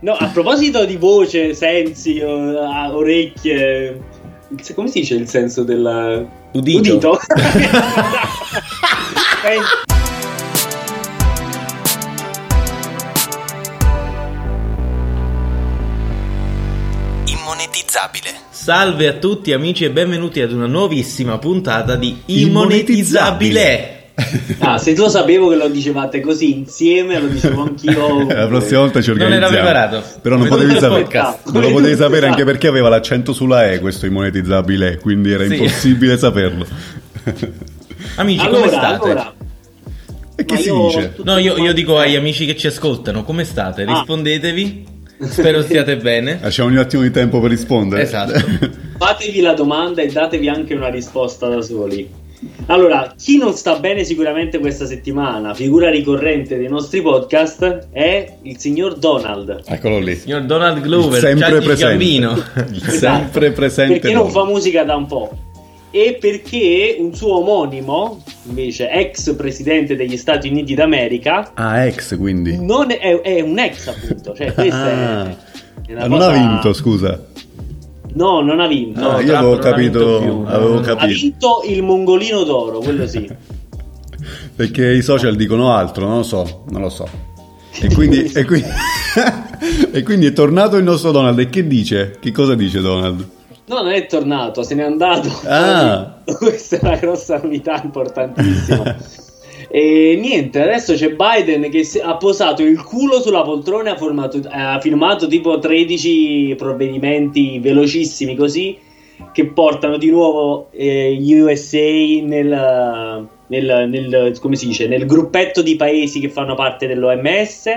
No, a proposito di voce, sensi, o- orecchie, il- come si dice il senso del Udito. Eh, Immonetizzabile. Salve a tutti amici e benvenuti ad una nuovissima puntata di Immonetizzabile. ah, se lo sapevo che lo dicevate così insieme, lo dicevo anch'io. La prossima volta ci Non organizziamo. era preparato. Però non Vedo potevi sapere. Non lo potevi sapere anche perché aveva l'accento sulla E questo immonetizzabile, quindi era Sì. impossibile saperlo. Amici, allora, come state? allora, E che Ma si io- dice? No, io, io dico agli amici che ci ascoltano, come state? Ah. Rispondetevi. Spero stiate bene. Lasciamo un attimo di tempo per rispondere. Esatto. fatevi la domanda e datevi anche una risposta da soli. Allora, chi non sta bene sicuramente questa settimana, figura ricorrente dei nostri podcast, è il signor Donald. Eccolo lì. Signor Donald Glover, sempre presente. Il sempre presente. Perché non fa musica da un po'. E perché un suo omonimo, invece ex presidente degli Stati Uniti d'America, Ah, ex quindi. non è, è un ex appunto. Cioè, questa Ah. è, è una non cosa- ha vinto, scusa. No, non ha vinto. No, Ah, io avevo non ha vinto capito, avevo Ha Ha capito. vinto il mongolino d'oro, quello sì. Perché i social dicono altro, non lo so, non lo so. E quindi, e quindi, e quindi è tornato il nostro Donald. E che dice? Che cosa dice Donald? No, non è tornato, se n'è andato. Ah. Questa è una grossa novità importantissima. E niente, adesso c'è Biden che ha posato il culo sulla poltrona e ha, formato- ha firmato tipo 13 provvedimenti velocissimi così che portano di nuovo eh, gli USA nel, nel- nel- come si dice, nel gruppetto di paesi che fanno parte dell'OMS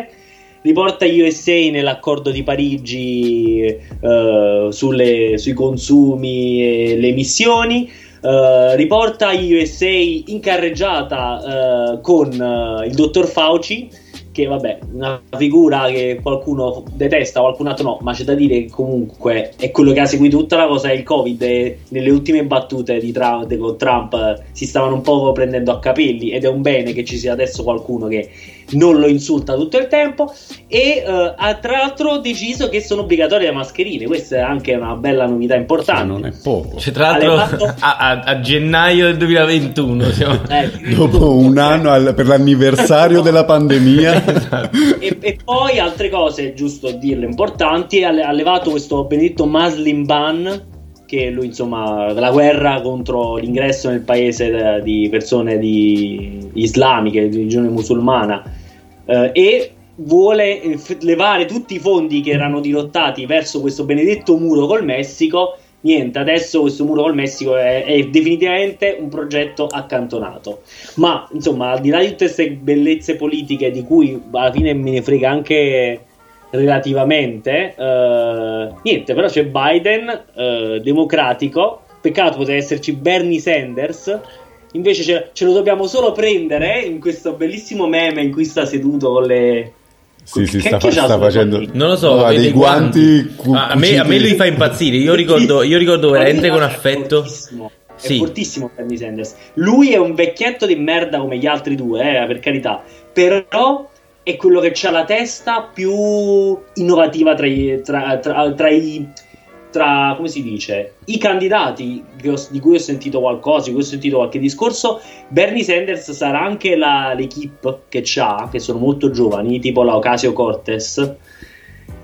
riporta gli USA nell'accordo di Parigi eh, sulle- sui consumi e le emissioni. Eh, riporta gli USA in carreggiata eh, con eh, il dottor Fauci, che vabbè, una figura che qualcuno detesta, qualcun altro no, ma c'è da dire che comunque è quello che ha seguito tutta la cosa del Covid e nelle ultime battute di Trump, con Trump si stavano un po' prendendo a capelli ed è un bene che ci sia adesso qualcuno che non lo insulta tutto il tempo e eh, ha tra l'altro deciso che sono obbligatorie le mascherine, questa è anche una bella novità importante. non è poco. Cioè, tra l'altro, Alemanno- a, a- a gennaio del 2021 siamo... Eh, Dopo un anno al- per l'anniversario della pandemia. e, e poi altre cose, giusto dirle importanti, ha, ha levato questo benedetto Muslim ban che lui insomma la guerra contro l'ingresso nel paese de- di persone di islamiche, di religione musulmana eh, e vuole levare tutti i fondi che erano dirottati verso questo benedetto muro col Messico. Niente, adesso questo muro col Messico è, è definitivamente un progetto accantonato. Ma insomma, al di là di tutte queste bellezze politiche di cui alla fine me ne frega anche relativamente, eh, niente, però c'è Biden, eh, democratico. Peccato poteva esserci Bernie Sanders. Invece ce, ce lo dobbiamo solo prendere in questo bellissimo meme in cui sta seduto con le. Sì, sì, Che- sta, sta facendo? Non lo so, vede dei guanti. cu- Ah, a, me, a me lui fa impazzire. Io ricordo, io ricordo veramente con affetto. fortissimo, È Sì. fortissimo Bernie Sanders. Lui è un vecchietto di merda come gli altri due, eh, per carità. Però è quello che ha la testa più innovativa tra i, tra, tra- tra i tra, come si dice, i candidati ho- di cui ho sentito qualcosa, di cui ho sentito qualche discorso, Bernie Sanders sarà anche la, l'equipe che c'ha, che sono molto giovani, tipo la Ocasio Cortez,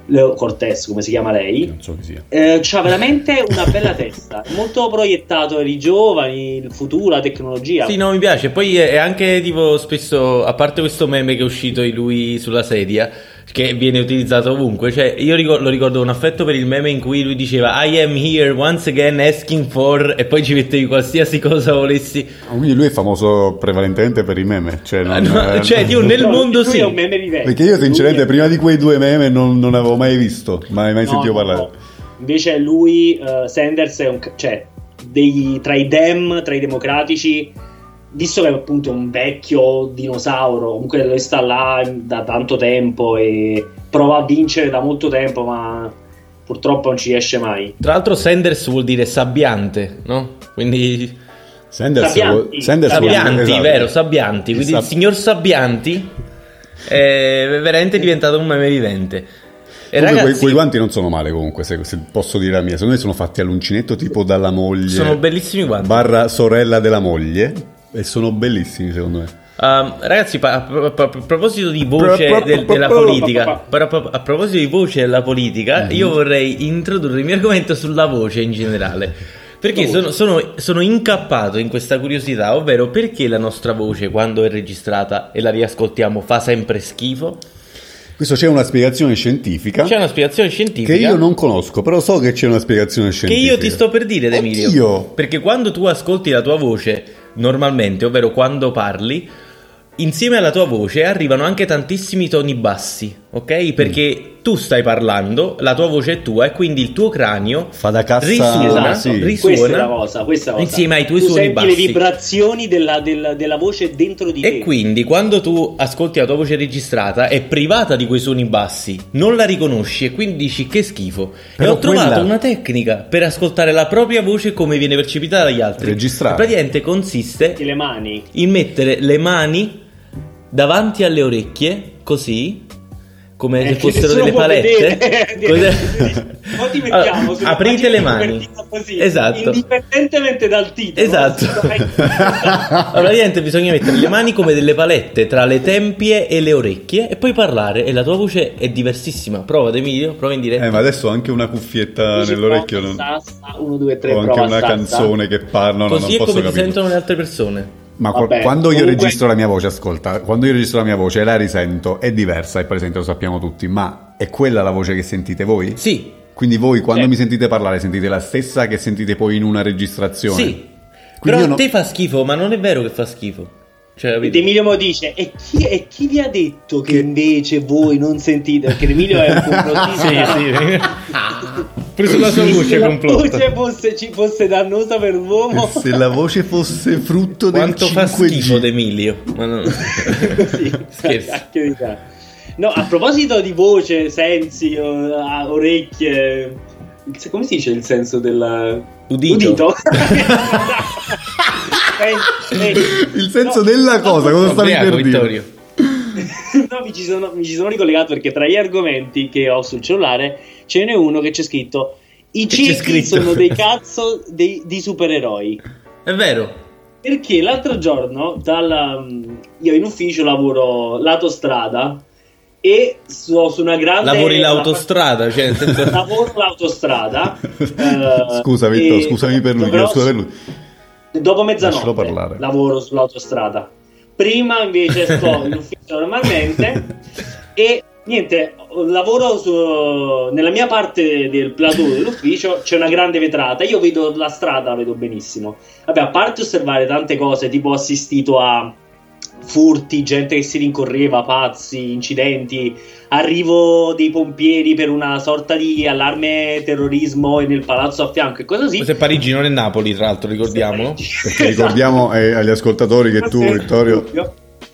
le- Cortez come si chiama lei, Non so chi sia. eh, c'ha veramente una bella testa, molto proiettato per i giovani, il futuro, la tecnologia. Sì, no, mi piace. Poi è anche tipo spesso, a parte questo meme che è uscito di lui sulla sedia, che viene utilizzato ovunque. Cioè, io ricor- lo ricordo un affetto per il meme in cui lui diceva I am here once again asking for e poi ci mettevi qualsiasi cosa volessi. Ah, Quindi lui è famoso prevalentemente per i meme. Cioè, non- No, cioè, Dio, nel No, mondo sì. è un meme vivente. Perché io sinceramente è- prima di quei due meme non, non avevo mai visto, mai, mai No, sentito no, parlare. no. Invece lui, eh, Sanders, è un, cioè, dei- tra i Dem, tra i democratici, visto che è appunto un vecchio dinosauro, comunque lui sta là da tanto tempo e prova a vincere da molto tempo, ma purtroppo non ci riesce mai. Tra l'altro Sanders vuol dire sabbiante, no? Quindi Sanders, Sabbianti. vuol- Sanders Sabbianti, esatto. vero, Sabbianti. Quindi Sab- il signor Sabbianti è veramente diventato un meme vivente. E Comunque, ragazzi, quei guanti non sono male comunque, se, se posso dire la mia. Secondo me sono fatti all'uncinetto tipo dalla moglie. sono bellissimi guanti. Barra sorella della moglie. E sono bellissimi secondo me. Um, ragazzi, pa- a, a- a proposito di voce del- della politica, a, a proposito di voce della politica, Mhm. io vorrei introdurre il mio argomento sulla voce in generale. Perché sono, sono- sono incappato in questa curiosità, ovvero perché la nostra voce, quando è registrata e la riascoltiamo, fa sempre schifo? Questo c'è una spiegazione scientifica. C'è una spiegazione scientifica. Che io non conosco, però so che c'è una spiegazione Che scientifica. io ti sto per dire, Emilio. Oddio! Perché quando tu ascolti la tua voce normalmente, ovvero quando parli, insieme alla tua voce arrivano anche tantissimi toni bassi, ok? Perché tu stai parlando, la tua voce è tua e quindi il tuo cranio Fa da cassa- risuona, Sì. Questa è risuona la cosa, questa è la cosa. insieme ai tuoi tu suoni senti bassi. le vibrazioni della, della- della voce dentro di te. E quindi quando tu ascolti la tua voce registrata è privata di quei suoni bassi, non la riconosci e quindi dici che schifo. Però e ho trovato quella- una tecnica per ascoltare la propria voce come viene percepita dagli altri. Registrare. E praticamente consiste le mani. in mettere le mani davanti alle orecchie, così, come Eh, se fossero delle palette. Poi ti mettiamo Allora, aprite le mani. così, Esatto. Indipendentemente dal titolo. Esatto. Allora, praticamente bisogna mettere le mani come delle palette tra le tempie e le orecchie e poi parlare e la tua voce è diversissima. Prova Emilio, prova in diretta. Eh, ma adesso ho anche una cuffietta Dici, nell'orecchio. non- sta, uno, due, tre, Ho anche prova, una sta, canzone che parla. no, Così non è posso come ti capire. sentono le altre persone. Ma Vabbè, quando io comunque- registro la mia voce, ascolta, quando io registro la mia voce e la risento è diversa, è presente, lo sappiamo tutti, ma è quella la voce che sentite voi? Sì, Quindi voi quando Sì. mi sentite parlare sentite la stessa che sentite poi in una registrazione? sì. Quindi Però io a te fa schifo, ma non è vero che fa schifo. Cioè, Ed? Emilio mo dice: e chi, e chi vi ha detto che, Che- invece voi non sentite? Perché Emilio è un complottista. Sì, sì. Pure sulla sua Se voce la complotta. voce fosse, ci fosse dannosa per l'uomo, Se la voce fosse frutto del Quanto fa 5G. schifo D'Emilio. Ma no. così, Scherzo. No, a proposito di voce, sensi, orecchie, se- come si dice il senso del Udito. Eh, eh, Il senso no, della cosa, cosa stavi per dire? Vittorio. No, mi ci, sono, mi ci sono ricollegato perché tra gli argomenti che ho sul cellulare ce n'è uno che c'è scritto i scritto. sono dei cazzo dei- di supereroi. È vero. Perché l'altro giorno dalla, io in ufficio lavoro lato strada e so su una grande Lavori l'autostrada, cioè senso... lavoro l'autostrada eh, Scusa Vitto, e scusami per lui, scusa per lui. dopo mezzanotte Lascialo parlare. lavoro sull'autostrada prima invece sto in ufficio normalmente e niente lavoro su- nella mia parte del plateau dell'ufficio c'è una grande vetrata io vedo la strada la vedo benissimo vabbè a parte osservare tante cose tipo ho assistito a furti, gente che si rincorreva, pazzi, incidenti, arrivo dei pompieri per una sorta di allarme terrorismo nel palazzo a fianco e cose così. Questo è Parigi, non è Napoli, tra l'altro, ricordiamolo. Perché ricordiamo eh, agli ascoltatori che tu, Vittorio,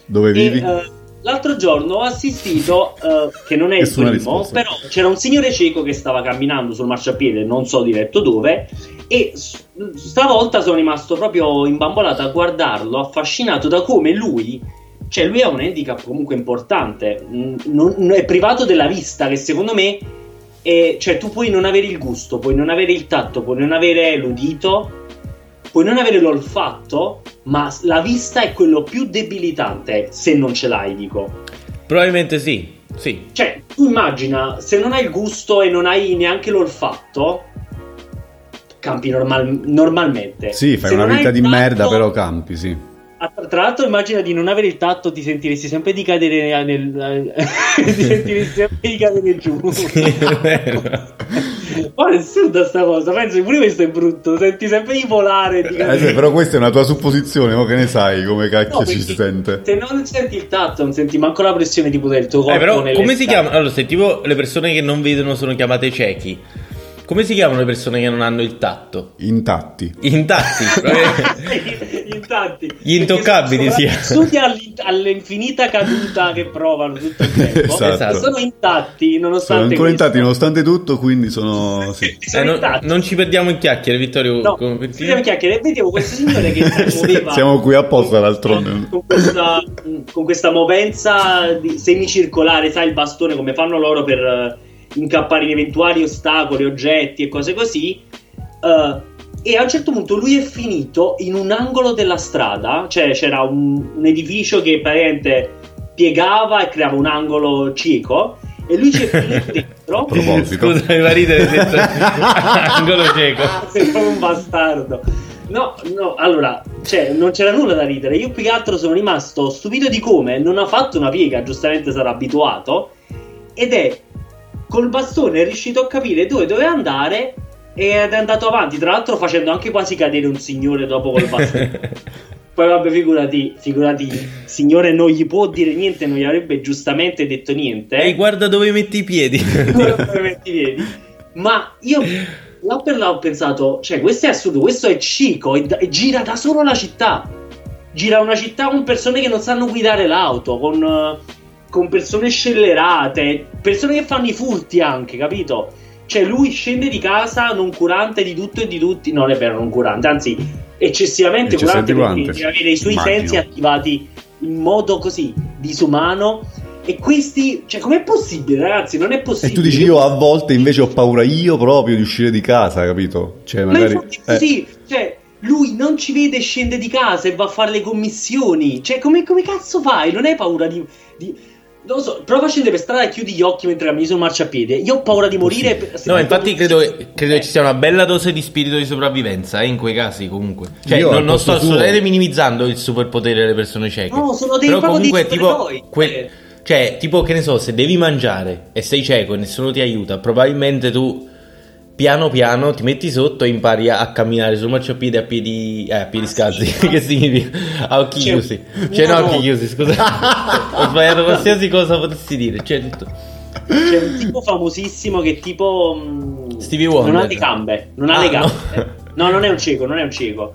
dove E, vivi? eh, l'altro giorno ho assistito, eh, che non è il primo, risposta. però c'era un signore cieco che stava camminando sul marciapiede, non so diretto dove, e stavolta sono rimasto proprio imbambolato a guardarlo, affascinato da come lui, cioè lui ha un handicap comunque importante, non- non- è privato della vista, che secondo me, è- cioè tu puoi non avere il gusto, puoi non avere il tatto, puoi non avere l'udito, puoi non avere l'olfatto, ma la vista è quello più debilitante se non ce l'hai, dico. Probabilmente sì, sì. Cioè, tu immagina, se non hai il gusto e non hai neanche l'olfatto, campi normal- normalmente. Sì, fai Se una vita di tatto- merda, però campi, sì. Ah, Tra l'altro, immagina di non avere il tatto, ti sentiresti sempre di cadere nel. ti sentiresti sempre di cadere giù. è vero. Ma è assurda sta cosa. Penso che pure questo è brutto. Senti sempre di volare. Eh, sì, però questa è una tua supposizione, ma che ne sai come cacchio No, si sente? Se non senti il tatto, non senti manco la pressione tipo del tuo corpo. Eh, però come si scale. chiamano? Allora, se tipo le persone che non vedono sono chiamate ciechi, come si chiamano le persone che non hanno il tatto? Intatti. Intatti. Intatti. Gli intoccabili, sì. sono all'in- all'infinita caduta che provano tutto il tempo. Esatto. Sono intatti, Sono nonostante ancora questo. intatti nonostante tutto, quindi sono... Sì. Sono Eh, non, non ci perdiamo in chiacchiere, Vittorio. No, come- scusami, chiacchiere, vedevo questo signore che si muoveva Siamo qui apposta d'altronde. con questa, con questa movenza di- semicircolare, sai il bastone come fanno loro per eh, incappare in eventuali ostacoli, oggetti e cose così. Uh, e a un certo punto lui è finito in un angolo della strada, cioè c'era un, un edificio che praticamente piegava e creava un angolo cieco e lui ci è finito dentro. A proposito. Scusa, mi fa ridere detto angolo cieco. Ah, sei un bastardo. No, no, allora, cioè, non c'era nulla da ridere. Io più che altro sono rimasto stupito di come non ha fatto una piega, giustamente sarà abituato, ed è col bastone è riuscito a capire dove doveva andare ed è andato avanti, tra l'altro facendo anche quasi cadere un signore dopo col bastone. Poi vabbè, figurati, figurati, il signore non gli può dire niente, non gli avrebbe giustamente detto niente. Ehi, guarda dove metti i piedi. dove metti i piedi. Ma io là per là ho pensato, cioè, questo è assurdo, questo è Cico e, e gira da solo la città. Gira una città con persone che non sanno guidare l'auto, con, con persone scellerate, persone che fanno i furti anche, capito? Cioè, lui scende di casa non curante di tutto e di tutti. Non è vero, non curante, anzi, eccessivamente curante perché deve avere i suoi Immagino. sensi attivati in modo così disumano. E questi, cioè, com'è possibile, ragazzi? Non è possibile. E tu dici, io a volte invece ho paura io proprio di uscire di casa, capito? Cioè, magari. Ma infatti, eh. sì, cioè, lui non ci vede, scende di casa e va a fare le commissioni. Cioè, come, come cazzo fai? Non hai paura di... di non lo so, prova a scendere per strada e chiudi gli occhi mentre cammini sul marciapiede. Io ho paura di morire. Sì. No, infatti credo, credo che ci sia una bella dose di spirito di sopravvivenza eh, in quei casi comunque. Cioè, Io non, non sto assolutamente minimizzando il superpotere delle persone cieche. No, sono dei Però comunque tipo... Que- cioè, tipo, che ne so, se devi mangiare e sei cieco e nessuno ti aiuta, probabilmente tu piano piano ti metti sotto e impari a, camminare sul marciapiede a piedi, eh, a piedi scalzi. che significa? A occhi C'è chiusi. Cioè, no, a occhi chiusi, scusa. Ho sbagliato qualsiasi cosa potessi dire. Cioè, tutto. C'è un tipo famosissimo che tipo. Mm, Stevie Wonder. Non ha le gambe. Non ha ah, le gambe. No. no. non è un cieco, non è un cieco.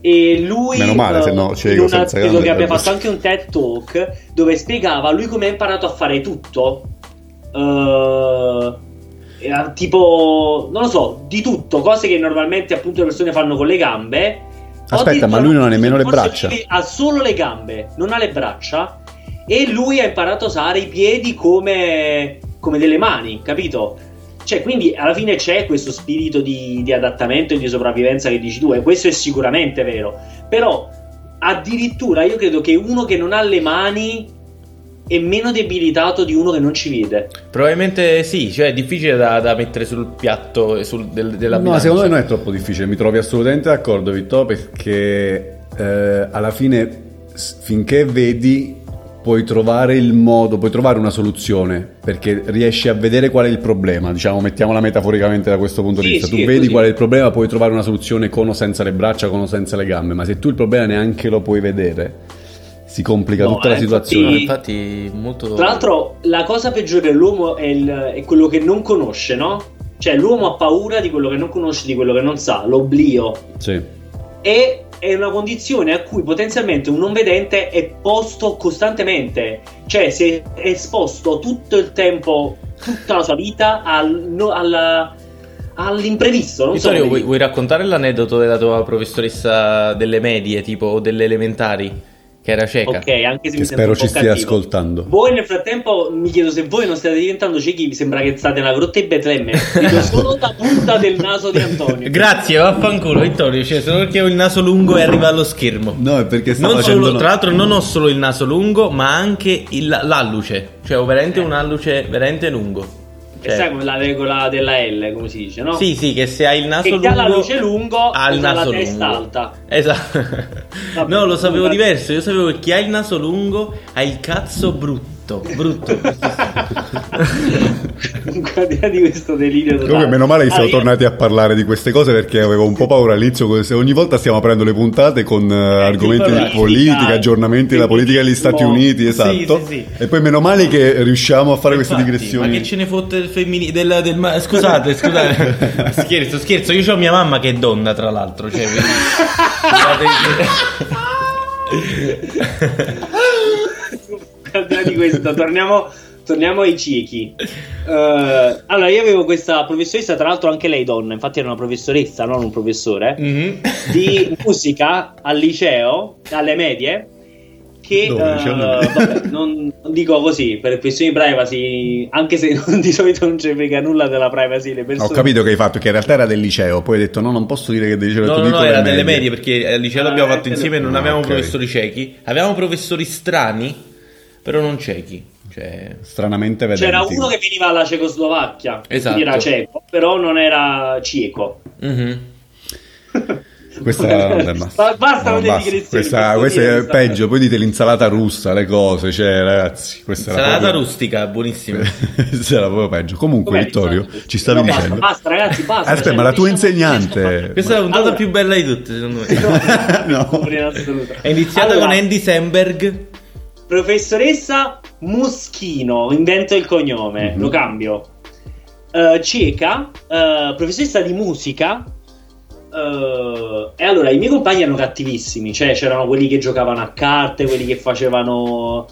E lui. Meno male, se no, cieco una, credo che abbia fatto anche un TED Talk dove spiegava lui come ha imparato a fare tutto. Uh, era tipo, non lo so, di tutto, cose che normalmente appunto le persone fanno con le gambe. Aspetta, ma lui non ha nemmeno le braccia. Ha solo le gambe, non ha le braccia. E lui ha imparato a usare i piedi come, come delle mani, capito? Cioè, quindi alla fine c'è questo spirito di, di adattamento e di sopravvivenza che dici tu, e questo è sicuramente vero. Però addirittura io credo che uno che non ha le mani è meno debilitato di uno che non ci vede. Probabilmente sì, cioè è difficile da, da mettere sul piatto sul, del, della No, bilancia. secondo me non è troppo difficile, mi trovi assolutamente d'accordo Vittorio perché eh, alla fine finché vedi puoi trovare il modo, puoi trovare una soluzione perché riesci a vedere qual è il problema, diciamo, mettiamola metaforicamente da questo punto sì, di vista. Sì, tu vedi così. qual è il problema, puoi trovare una soluzione con o senza le braccia, con o senza le gambe, ma se tu il problema neanche lo puoi vedere, si complica no, tutta eh, la situazione. Infatti, infatti, molto. Tra l'altro, la cosa peggiore dell'uomo è, il, è, quello che non conosce, no? Cioè, l'uomo ha paura di quello che non conosce, di quello che non sa, l'oblio. Sì. E è una condizione a cui potenzialmente un non vedente è posto costantemente. Cioè, si è esposto tutto il tempo, tutta la sua vita al, no, alla, all'imprevisto. Non Vittorio, so vuoi, vuoi, raccontare l'aneddoto della tua professoressa delle medie, tipo, o delle elementari? Che era cieca. Ok, anche se che mi spero ci stia cattivo. ascoltando. Voi nel frattempo mi chiedo se voi non state diventando ciechi, mi sembra che state nella grotta di Betlemme. Vedo solo la punta del naso di Antonio. Grazie, vaffanculo Vittorio, cioè solo perché ho il naso lungo e arriva allo schermo. No, è perché sta non facendo... solo, Tra l'altro non ho solo il naso lungo, ma anche il, l'alluce. Cioè ho veramente eh. un alluce veramente lungo. Cioè, sai come la regola della L, come si dice, no? Sì, sì, che se hai il naso che lungo. Che ha la luce lungo, ha il naso la testa lungo. alta. Esatto. Vabbè, no, lo sapevo diverso. Io sapevo che chi ha il naso lungo ha il cazzo brutto brutto, brutto. Comunque, di questo delirio totale. Comunque, meno male che siamo ah, tornati a parlare di queste cose perché avevo un po' paura all'inizio. Ogni volta stiamo aprendo le puntate con uh, argomenti di politica, aggiornamenti della politica degli Stati Uniti, esatto. Sì, sì, sì. E poi meno male che riusciamo a fare Infatti, queste digressioni. Ma che ce ne fotte del femminile? Del, del, scusate, scusate. scherzo, scherzo. Io ho mia mamma che è donna, tra l'altro. Cioè, quindi... al di questo, torniamo, torniamo ai ciechi. Uh, allora, io avevo questa professoressa, tra l'altro anche lei donna, infatti era una professoressa, non un professore, mm-hmm. di musica al liceo, alle medie, che Dove? eh, C'è una- vabbè, non, non dico così per questioni di privacy, anche se non- di solito non ci frega nulla della privacy le persone. Ho capito che hai fatto, che in realtà era del liceo, poi hai detto no, non posso dire che del liceo, No, no, no, era le delle medie perché al liceo Ah, l'abbiamo eh, fatto insieme e non ah, avevamo ok. professori ciechi. Avevamo professori strani, però non ciechi. Cioè, Stranamente vedenti. C'era uno che veniva dalla Cecoslovacchia, Esatto. quindi era cieco, però non era cieco. mhm. Questa vabbè, basta. Ba- basta No, con le basta. Questa, questa dire è questa peggio, poi dite l'insalata russa, le cose, cioè ragazzi, questa era Salata proprio... rustica, buonissima. Era proprio peggio. Comunque, Com'è Vittorio, l'insalata? ci stavi No, basta, dicendo. Basta, ragazzi, basta. Aspetta, cioè, ma la tua diciamo- insegnante... Questa è la puntata Allora- più bella di tutte, secondo me. no. Assoluto. È iniziata Allora, con Andy Samberg. Professoressa Muschino, invento il cognome, Mhm. lo cambio. Eh, cieca, eh, professoressa di musica. eh, e allora i miei compagni erano cattivissimi, cioè c'erano quelli che giocavano a carte, quelli che facevano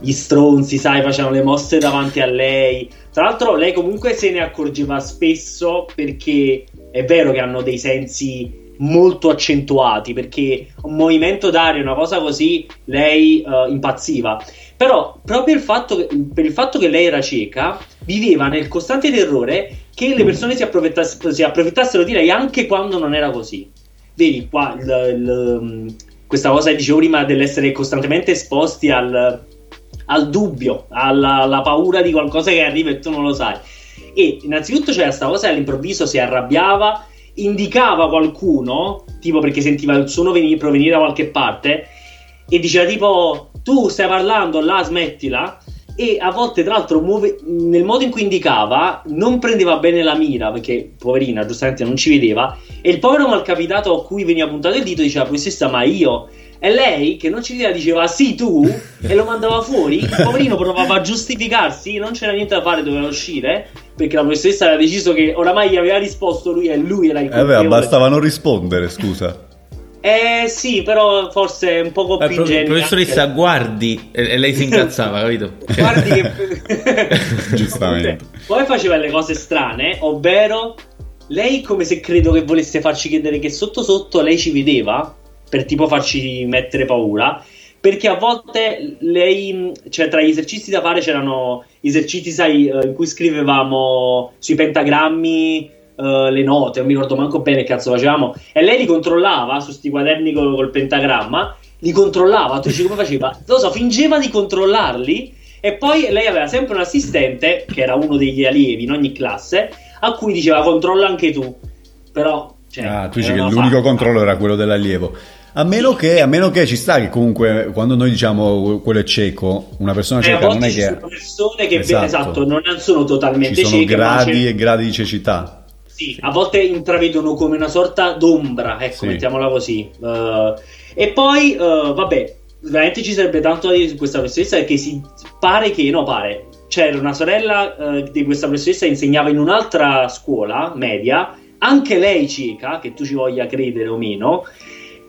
gli stronzi, sai, facevano le mosse davanti a lei. Tra l'altro, lei comunque se ne accorgeva spesso perché è vero che hanno dei sensi molto accentuati perché un movimento d'aria, una cosa così, lei eh, impazziva. Però proprio il fatto che, per il fatto che lei era cieca, viveva nel costante terrore che le persone si, approfittass- si approfittassero di lei anche quando non era così. Vedi qua il- il- questa cosa che dicevo prima dell'essere costantemente esposti al, al dubbio, alla, alla paura di qualcosa che arriva e tu non lo sai. E innanzitutto c'era questa cosa che all'improvviso si arrabbiava, indicava qualcuno, tipo perché sentiva il suono venire, provenire da qualche parte, e diceva tipo tu stai parlando là, smettila. E a volte, tra l'altro, muove- nel modo in cui indicava, non prendeva bene la mira perché, poverina, giustamente non ci vedeva. E il povero malcapitato a cui veniva puntato il dito diceva: Professoressa, ma io. E lei, che non ci vedeva, diceva sì, tu, e lo mandava fuori. Il poverino provava a giustificarsi, non c'era niente da fare, doveva uscire. Perché la professoressa aveva deciso che oramai gli aveva risposto lui e lui era il Eh beh, colpevole. bastava non rispondere, scusa. Eh sì, però forse è un poco Eh, più pro- ingenua professoressa, anche- guardi. E, e lei si incazzava, capito? Cioè, Guardi che... Giustamente. Poi faceva le cose strane, ovvero lei come se credo che volesse farci credere che sotto sotto lei ci vedeva, per tipo farci mettere paura, perché a volte lei, cioè tra gli esercizi da fare c'erano esercizi, sai, eh, in cui scrivevamo sui pentagrammi eh, le note, non mi ricordo manco bene che cazzo facevamo, e lei li controllava su sti quaderni col, col pentagramma, li controllava, tu dici come faceva? Non lo so, fingeva di controllarli e poi lei aveva sempre un assistente, che era uno degli allievi in ogni classe, a cui diceva controlla anche tu. Però, cioè, ah, tu dici che l'unico fatta. controllo era quello dell'allievo. A meno, che, a meno che ci sta che comunque quando noi diciamo quello è cieco, una persona Eh, cieca non è ci che... sono persone che Esatto. esatto, non sono totalmente Ci sono cieche, gradi e gradi di cecità. Sì, a volte intravedono come una sorta d'ombra, ecco, Sì. mettiamola così. Eh, e poi, eh, vabbè, veramente ci sarebbe tanto da dire su questa professoressa perché si pare che, no, pare, c'era una sorella eh, di questa professoressa che insegnava in un'altra scuola media, anche lei cieca, che tu ci voglia credere o meno,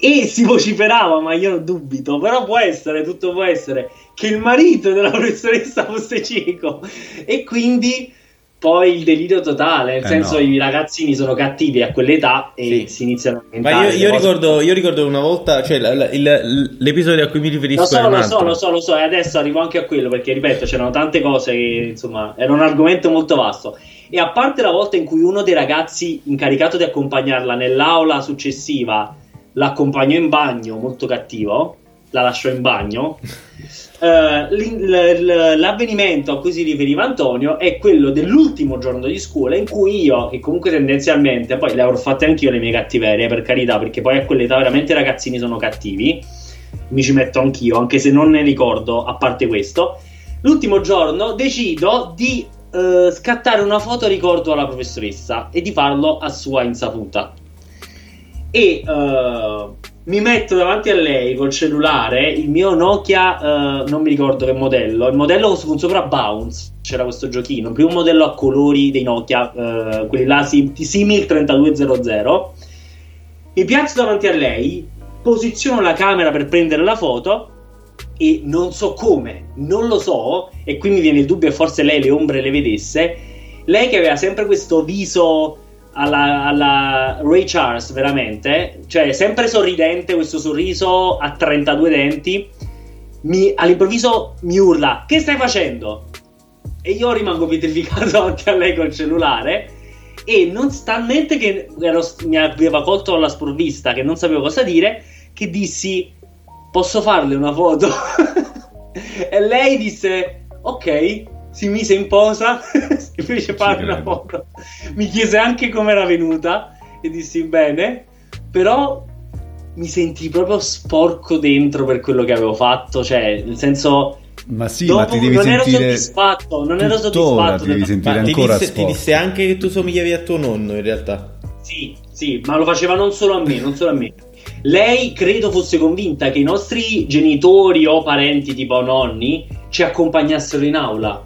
e si vociferava, ma io dubito, però può essere, tutto può essere, che il marito della professoressa fosse cieco. E quindi poi il delirio totale, nel Eh, senso no. i ragazzini sono cattivi a quell'età e Sì. si iniziano a Ma io, io cose- ricordo, io ricordo una volta, cioè la- la- il- l'episodio a cui mi riferisco Lo so, è un lo so, lo so, lo so, e adesso arrivo anche a quello perché, ripeto, c'erano tante cose che, insomma, era un argomento molto vasto. E a parte la volta in cui uno dei ragazzi incaricato di accompagnarla nell'aula successiva l'accompagnò in bagno, molto cattivo, la lasciò in bagno, l'in- l- l- l'avvenimento a cui si riferiva Antonio è quello dell'ultimo giorno di scuola in cui io, che comunque tendenzialmente, poi le avrò fatte anch'io le mie cattiverie, per carità, perché poi a quell'età veramente i ragazzini sono cattivi, mi ci metto anch'io, anche se non ne ricordo, a parte questo. L'ultimo giorno decido di eh, scattare una foto ricordo alla professoressa e di farlo a sua insaputa. E eh, mi metto davanti a lei col cellulare, il mio Nokia, eh, non mi ricordo che modello, il modello con sopra Bounce, c'era questo giochino, il primo modello a colori dei Nokia, eh, quelli là sim- simil 3200. Mi piazzo davanti a lei, posiziono la camera per prendere la foto e non so come, non lo so, e qui mi viene il dubbio e forse lei le ombre le vedesse. Lei che aveva sempre questo viso alla, alla Ray Charles, veramente, cioè sempre sorridente, questo sorriso a 32 denti. mi, all'improvviso mi urla: Che stai facendo? E io rimango pietrificato anche a lei col cellulare. E non talmente che ero, mi aveva colto alla sprovvista, che non sapevo cosa dire, che dissi: Posso farle una foto? e lei disse: Ok, si mise in posa e fece fare una foto. Mi chiese anche come era venuta e dissi: Bene, però mi sentii proprio sporco dentro per quello che avevo fatto. Cioè, nel senso. Ma sì, dopo ma ti devi non sentire ero soddisfatto, non ero soddisfatto. ti devi sentire Ma ti ancora disse, ti disse anche che tu somigliavi a tuo nonno in realtà. Sì, sì, ma lo faceva non solo a me, non solo a me. Lei credo fosse convinta che i nostri genitori o parenti, tipo nonni, ci accompagnassero in aula.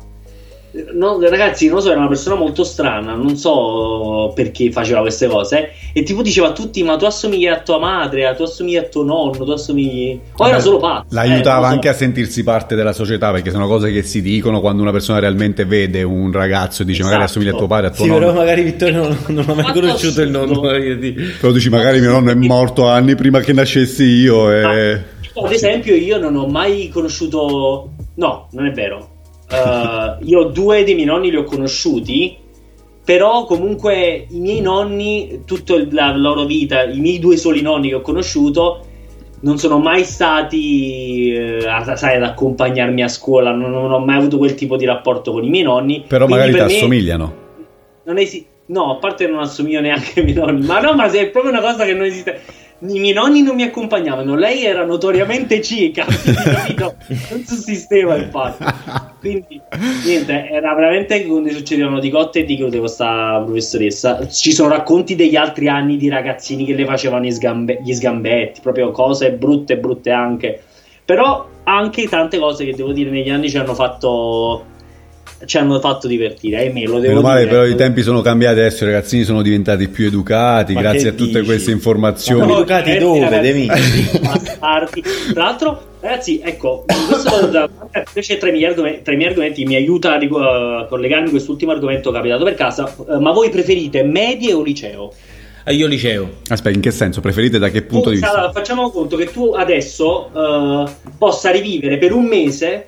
No, ragazzi, non so, era una persona molto strana, non so perché faceva queste cose. E tipo diceva a tutti: Ma tu assomigli a tua madre, tu assomigli a tuo nonno, tu assomigli. O era solo pazzo. L'aiutava eh, lo so. anche a sentirsi parte della società perché sono cose che si dicono quando una persona realmente vede un ragazzo e dice Esatto. magari assomiglia a tuo padre, a tuo Sì, nonno. però magari Vittorio non, non ha mai Fatto conosciuto il assurdo. nonno. voglio dire. Però dici magari mio nonno è morto anni prima che nascessi io e... Ad esempio, io non ho mai conosciuto. No, non è vero. Eh, io due dei miei nonni li ho conosciuti. Però, comunque, i miei nonni, tutta la loro vita, i miei due soli nonni che ho conosciuto, non sono mai stati, eh, a- sai, ad accompagnarmi a scuola. Non, non ho mai avuto quel tipo di rapporto con i miei nonni. Però magari ti per me assomigliano. non esi- no, a parte non assomiglio neanche ai miei nonni, ma no, ma se è proprio una cosa che non esiste. I miei nonni non mi accompagnavano, lei era notoriamente cieca? Non sussisteva il fatto. Quindi, niente, era veramente quando succedevano di cotte e di con questa professoressa. Ci sono racconti degli altri anni di ragazzini che le facevano sgambe- gli sgambetti, proprio cose brutte, brutte anche. Però anche tante cose che devo dire negli anni ci hanno fatto. Ci hanno fatto divertire, ahimè, lo devo Meno male, dire. però i tempi sono cambiati adesso, i ragazzini sono diventati più educati Ma grazie a tutte dici? queste Ma informazioni. no, educati dove, De. Tra l'altro, ragazzi, ecco, questo da- invece tra i miei argomenti, tra i miei argomenti mi aiuta a, a collegarmi quest'ultimo argomento capitato per casa. eh, ma voi preferite medie o liceo? Ah, io liceo. Aspetta, in che senso? Preferite da che punto di Tu, vista? Sara, facciamo conto che tu adesso eh, possa rivivere per un mese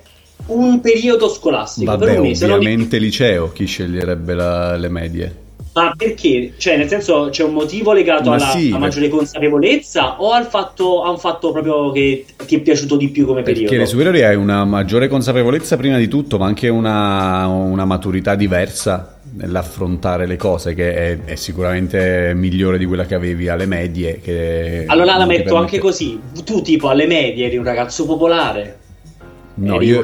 un periodo scolastico. per Vabbè, un mese, non di ovviamente liceo, chi sceglierebbe la- le medie? Ma perché? Cioè, nel senso, c'è un motivo legato Ma alla, sì, maggiore consapevolezza o al fatto, a un fatto proprio che ti è piaciuto di più come Perché periodo? le superiori hai una maggiore consapevolezza prima di tutto, ma anche una, una maturità diversa nell'affrontare le cose, che è, è sicuramente migliore di quella che avevi alle medie. Che Allora la metto permette- anche così. Tu, tipo, alle medie eri un ragazzo popolare. No, io,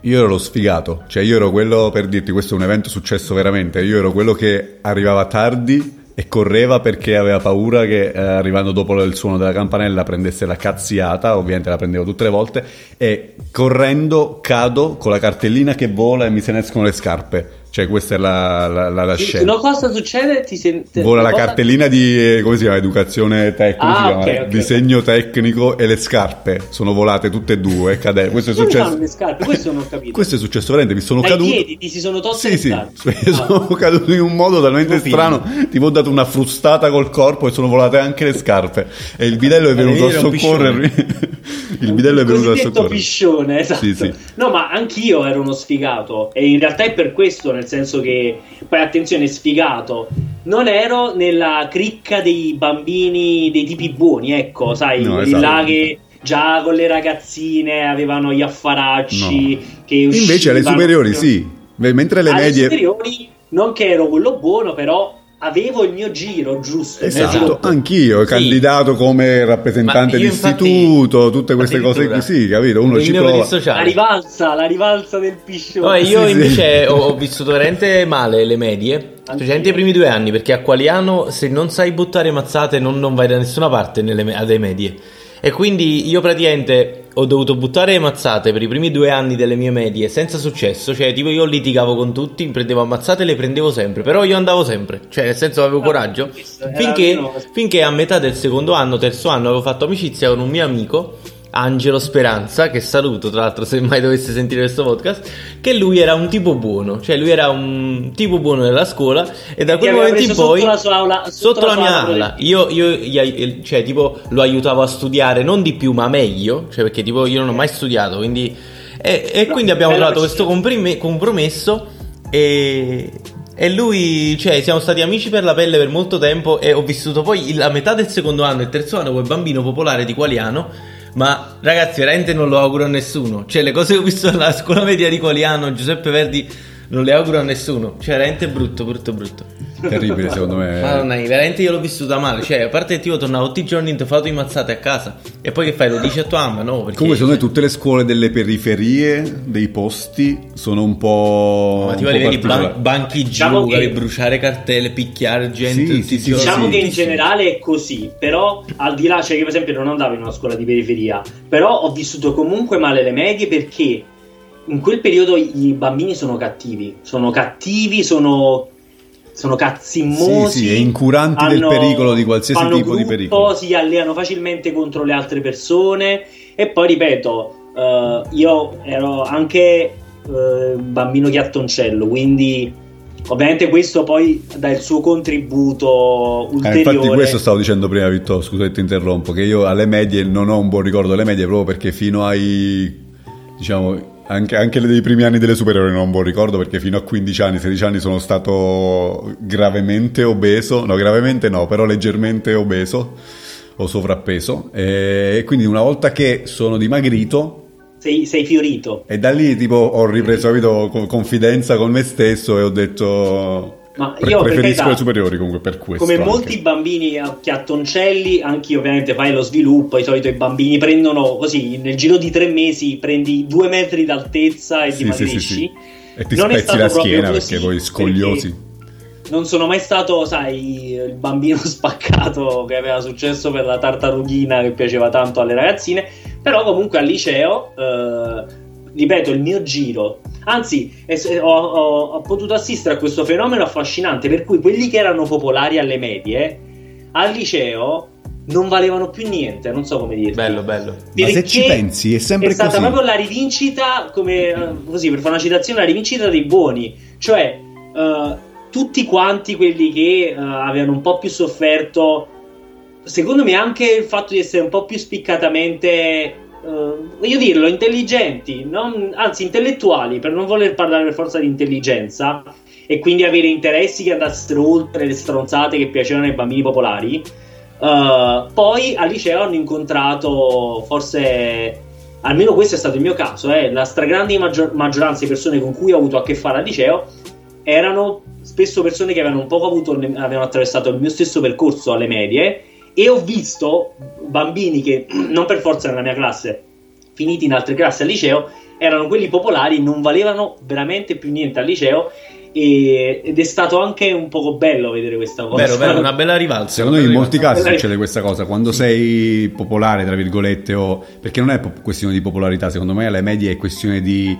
io ero lo sfigato, cioè io ero quello, per dirti, questo è un evento successo veramente, io ero quello che arrivava tardi e correva perché aveva paura che eh, arrivando dopo il suono della campanella prendesse la cazziata, ovviamente la prendevo tutte le volte, e correndo cado con la cartellina che vola e mi se ne escono le scarpe, cioè questa è la, la, la- la scena. Una cosa succede? Ti sente, Vola la cosa- cartellina di eh, come si chiama? Educazione tecnica, Ah, si chiama, ok, eh? ok, disegno tecnico e le scarpe sono volate tutte e due. e cade- Questo è Come successo. le scarpe? Questo non ho capito. Questo è successo veramente, mi sono Dai caduto. piedi ti si sono tolte Sì, le sì, scarpe. sono Ah. caduto in un modo talmente Tipo strano, tipo ho dato una frustata col corpo e sono volate anche le scarpe. E il bidello è venuto a soccorrermi. il bidello è venuto a soccorrermi. piscione, esatto. Sì, sì. No, ma anch'io ero uno sfigato. E in realtà è per questo, nel senso che, poi attenzione, sfigato. Non ero nella cricca dei bambini, dei tipi buoni, ecco, sai, No, quelli esatto. là che già con le ragazzine avevano gli affaracci. Che Invece alle uscivano- superiori sì, mentre le alle medie... superiori, non che ero quello buono, però avevo il mio giro giusto. Esatto, anch'io, Sì. candidato come rappresentante Ma io d'istituto, tutte queste cose addirittura. così, capito? Uno ci prova. La rivalsa, la rivalsa del piscione. No, io Sì, sì. invece ho, ho vissuto veramente male le medie, specialmente i primi due anni, perché a Qualiano se non sai buttare mazzate non, non vai da nessuna parte nelle, alle medie. E quindi io praticamente ho dovuto buttare le mazzate per i primi due anni delle mie medie senza successo, cioè tipo io litigavo con tutti, prendevo ammazzate e le prendevo sempre, però io andavo sempre, cioè nel senso avevo Ah, coraggio, finché, finché a metà del secondo anno, terzo anno avevo fatto amicizia con un mio amico Angelo Speranza, che saluto tra l'altro se mai dovesse sentire questo podcast, che lui era un tipo buono, cioè lui era un tipo buono nella scuola e da quel momento in poi sotto la, sua aula, sotto sotto la sua mia aula io, io gli- cioè tipo lo aiutavo a studiare non di più ma meglio, cioè perché tipo io non ho mai studiato, quindi e, e quindi abbiamo trovato questo comprime- compromesso e, e lui, cioè, siamo stati amici per la pelle per molto tempo e ho vissuto poi la metà del secondo anno e il terzo anno come bambino popolare di Qualiano. Ma ragazzi, veramente non lo auguro a nessuno. Cioè, le cose che ho visto alla scuola media di Qualiano, Giuseppe Verdi, non le auguro a nessuno. Cioè, veramente brutto, brutto, brutto. Terribile secondo me. Madonna, veramente io l'ho vissuta male. Cioe, a parte che tipo tornavo tutti i giorni intofato di mazzate a casa. E poi che fai? Lo dici a tua mamma, no? Perché, Comunque secondo me cioè, tutte le scuole delle periferie, dei posti, sono un po'... Ma a po' livelli ban- banchi giù, Diciamo che- bruciare cartelle, picchiare gente. Sì, sì, sì. Diciamo sì, che in generale è così, però al di là, cioè io per esempio non andavo in una scuola di periferia, però ho vissuto comunque male le medie perché in quel periodo i bambini sono cattivi, sono cattivi, sono, sono cazzimmosi. Sì, sì, e incuranti del pericolo, di qualsiasi tipo di gruppo, pericolo. Si alleano facilmente contro le altre persone e poi ripeto, eh, io ero anche eh, bambino chiattoncello, quindi ovviamente questo poi dà il suo contributo Eh, ulteriore. infatti questo stavo dicendo prima Vittorio, scusa che ti interrompo, che io alle medie non ho un buon ricordo delle medie proprio perché fino ai, diciamo, anche, anche dei primi anni delle superiori non buon ricordo perché fino a 15 anni, 16 anni sono stato gravemente obeso, no gravemente no, però leggermente obeso o sovrappeso. E quindi una volta che sono dimagrito sei, sei fiorito. e da lì tipo ho ripreso capito, co- confidenza con me stesso e ho detto Ma pre- io, preferisco carità, le superiori comunque per questo. Come anche. molti bambini a chiattoncelli, anche io ovviamente fai lo sviluppo, di solito i bambini prendono così, nel giro di tre mesi prendi due metri d'altezza e Sì, sì, dimagrisci. sì, sì. E ti Non spezzi la schiena così, perché poi scogliosi. Non sono mai stato, sai, il bambino spaccato che aveva successo per la tartarughina che piaceva tanto alle ragazzine, però comunque al liceo, eh, ripeto, il mio giro, anzi ho, ho- ho potuto assistere a questo fenomeno affascinante per cui quelli che erano popolari alle medie, al liceo non valevano più niente, non so come dirti. Bello, bello. Ma se Perché ci pensi è sempre è stata così. proprio la rivincita, come eh, così per fare una citazione, la rivincita dei buoni, cioè eh, tutti quanti quelli che eh, avevano un po' più sofferto, secondo me anche il fatto di essere un po' più spiccatamente, eh, voglio dirlo, intelligenti, non- anzi intellettuali, per non voler parlare per forza di intelligenza e quindi avere interessi che andassero oltre le stronzate che piacevano ai bambini popolari. eh, poi al liceo hanno incontrato forse almeno questo è stato il mio caso, eh, la stragrande maggior- maggioranza di persone con cui ho avuto a che fare al liceo erano spesso persone che avevano un po' avuto, avevano attraversato il mio stesso percorso alle medie e ho visto bambini che non per forza nella mia classe, finiti in altre classi al liceo, erano quelli popolari, non valevano veramente più niente al liceo e- ed è stato anche un poco bello vedere questa cosa. Vero, vero, una bella rivalsa. Secondo me in molti bella casi succede questa cosa, quando sei popolare, tra virgolette, o... perché non è po- questione di popolarità, secondo me alle medie è questione di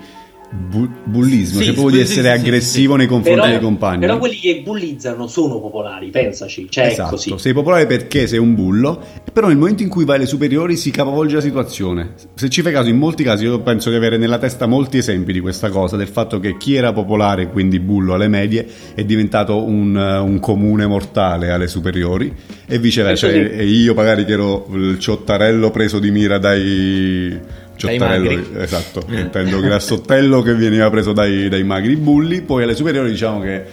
bu- bullismo, Sì, cioè proprio di sì, sì, essere sì, aggressivo nei confronti Però, dei compagni. però quelli che bullizzano sono popolari, pensaci, cioè Esatto, così. sei popolare perché sei un bullo, però nel momento in cui vai alle superiori si capovolge la situazione. Se ci fai caso, in molti casi io penso di avere nella testa molti esempi di questa cosa, del fatto che chi era popolare, quindi bullo alle medie, è diventato un, un comune mortale alle superiori e viceversa. E io magari che ero il ciottarello preso di mira dai... Ciottarello, esatto, intendo grassottello che veniva preso dai, dai magri bulli, poi alle superiori diciamo che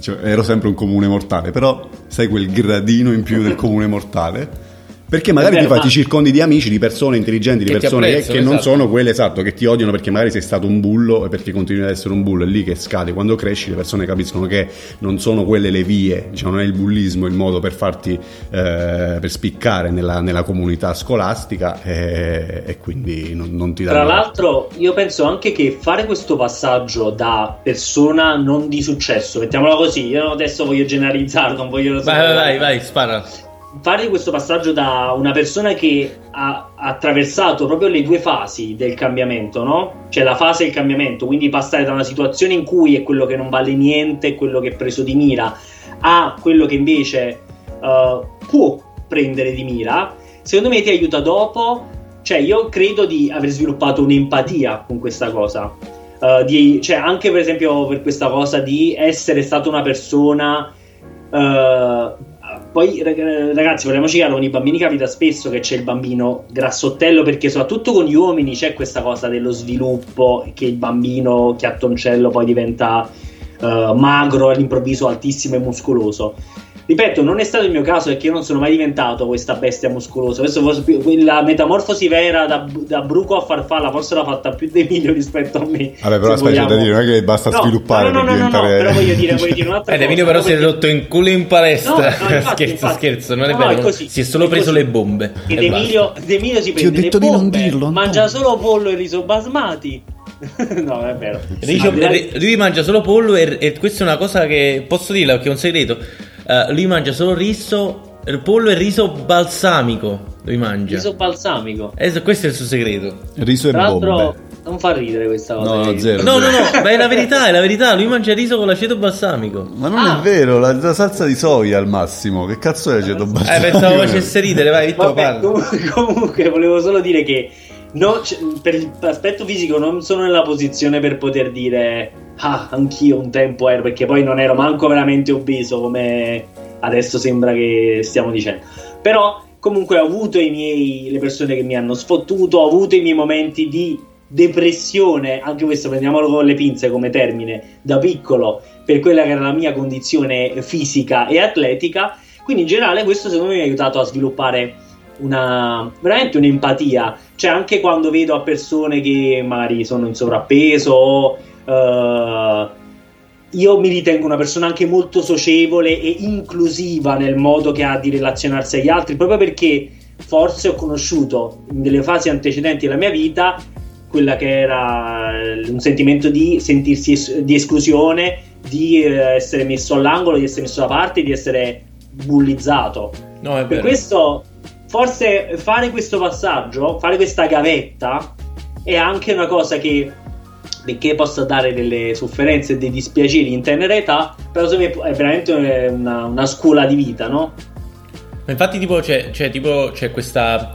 cioè, ero sempre un comune mortale, però sai quel gradino in più del comune mortale? Perché magari vero, ti, fai, ma- ti circondi di amici, di persone intelligenti, di Che ti persone che, apprezzano, che non esatto. sono quelle esatto, che ti odiano perché magari sei stato un bullo e perché continui ad essere un bullo, è lì che scade. Quando cresci le persone capiscono che non sono quelle le vie, diciamo, non è il bullismo il modo per farti, eh, per spiccare nella, nella comunità scolastica e, e quindi non, non ti danno... Tra l'altro, io penso anche che fare questo passaggio da persona non di successo, mettiamola così, io adesso voglio generalizzare, non voglio. Vai, vai, vai, vai, spara. Fare questo passaggio da una persona che ha, attraversato proprio le due fasi del cambiamento, no? Cioè la fase del cambiamento, quindi passare da una situazione in cui è quello che non vale niente, quello che è preso di mira, a quello che invece eh, può prendere di mira, secondo me ti aiuta dopo cioè io credo di aver sviluppato un'empatia con questa cosa. Uh, di, cioè anche per esempio per questa cosa di essere stata una persona uh, poi ragazzi parliamoci chiaro con i bambini capita spesso che c'è il bambino grassottello perché soprattutto con gli uomini c'è questa cosa dello sviluppo che il bambino chiattoncello poi diventa uh, magro all'improvviso altissimo e muscoloso ripeto, non è stato il mio caso perché io non sono mai diventato questa bestia muscolosa. Adesso la metamorfosi vera da, da, bruco a farfalla forse l'ha fatta più De Emilio rispetto a me. Vabbè, però aspetta, da dire, non è che basta no, sviluppare no, no, per diventare... No, no, però voglio dire, voglio dire un'altra cosa. Emilio però si è rotto in culo in palestra. No, no, infatti, scherzo, infatti. scherzo, non è no, vero. È così, si è solo preso così. le bombe. Ed Emilio, Emilio si prende Ti ho detto le bombe, di non dirlo, mangia no. solo pollo e riso basmati. no, è vero. Ricio, lui mangia solo pollo e, e questa è una cosa che posso dirla che è un segreto. Uh, lui mangia solo riso, pollo e riso balsamico. Lui mangia. Riso balsamico. Eh, questo è il suo segreto. Riso e Tra l'altro, bombe. non fa ridere questa cosa. No, no, zero. No, no, no, ma è la verità, è la verità. Lui mangia riso con l'aceto balsamico. Ma non Ah. è vero, la, la salsa di soia al massimo. Che cazzo è aceto Eh, balsamico? pensavo facesse ridere, vai, Vitto, Vabbè, parla. comunque, comunque, volevo solo dire che no, c- per l'aspetto fisico non sono nella posizione per poter dire ah, anch'io un tempo ero, perché poi non ero manco veramente obeso come adesso sembra che stiamo dicendo. Però comunque ho avuto i miei, le persone che mi hanno sfottuto, ho avuto i miei momenti di depressione, anche questo prendiamolo con le pinze come termine, da piccolo, per quella che era la mia condizione fisica e atletica. Quindi in generale questo secondo me mi ha aiutato a sviluppare una veramente un'empatia. Cioè, anche quando vedo a persone che magari sono in sovrappeso, o, eh, io mi ritengo una persona anche molto socievole e inclusiva nel modo che ha di relazionarsi agli altri, proprio perché forse ho conosciuto in delle fasi antecedenti della mia vita quella che era eh, un sentimento di sentirsi es- di esclusione, di eh, essere messo all'angolo, di essere messo da parte, di essere bullizzato. No, Per questo, forse fare questo passaggio, fare questa gavetta, è anche una cosa che, benché possa dare delle sofferenze e dei dispiaceri in tenera età, però secondo me è veramente una, una scuola di vita, no? Ma infatti, tipo, c'è, c'è, tipo, c'è questa,